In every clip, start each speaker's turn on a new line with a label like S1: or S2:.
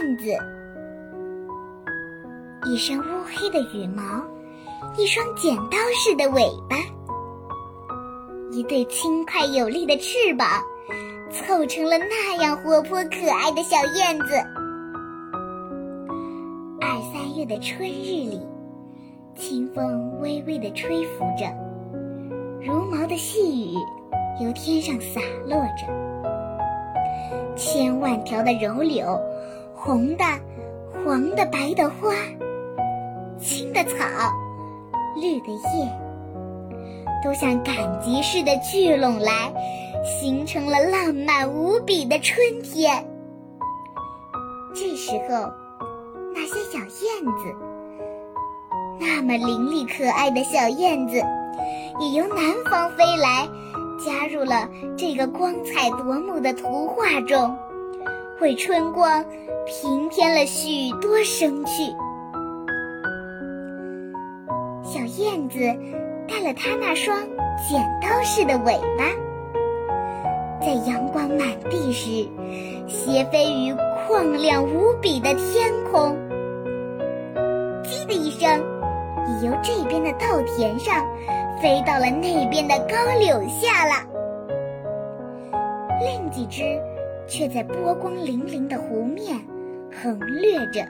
S1: 燕子，一身乌黑的羽毛，一双剪刀似的尾巴，一对轻快有力的翅膀，凑成了那样活泼可爱的小燕子。二三月的春日里，清风微微的吹拂着，如毛的细雨由天上洒落着。千万条的柔柳，红的、黄的、白的花，青的草，绿的叶，都像赶集似的聚拢来，形成了浪漫无比的春天。这时候。那些小燕子，那么伶俐可爱的小燕子，也由南方飞来，加入了这个光彩夺目的图画中，为春光平添了许多生趣。小燕子带了它那双剪刀似的尾巴，在阳光满地时，斜飞于旷亮无比的天空。叽的一声，已由这边的稻田上飞到了那边的高柳下了。另几只却在波光粼粼的湖面横掠着。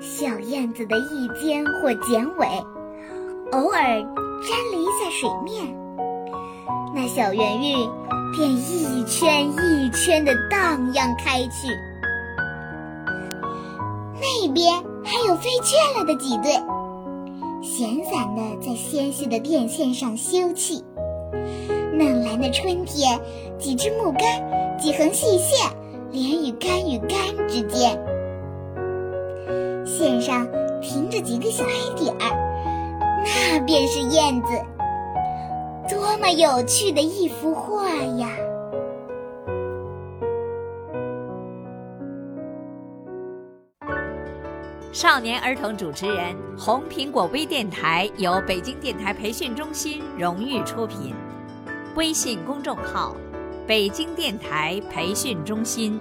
S1: 小燕子的翼尖或剪尾，偶尔沾了一下水面，那小圆晕便一圈一圈地荡漾开去。那边。还有飞倦了的几对，闲散的在纤细的电线上休憩。嫩蓝的春天，几只木杆，几横细线，连与杆与杆之间，线上停着几个小黑点儿，那便是燕子。多么有趣的一幅画呀！
S2: 少年儿童主持人，红苹果微电台由北京电台培训中心荣誉出品，微信公众号：北京电台培训中心。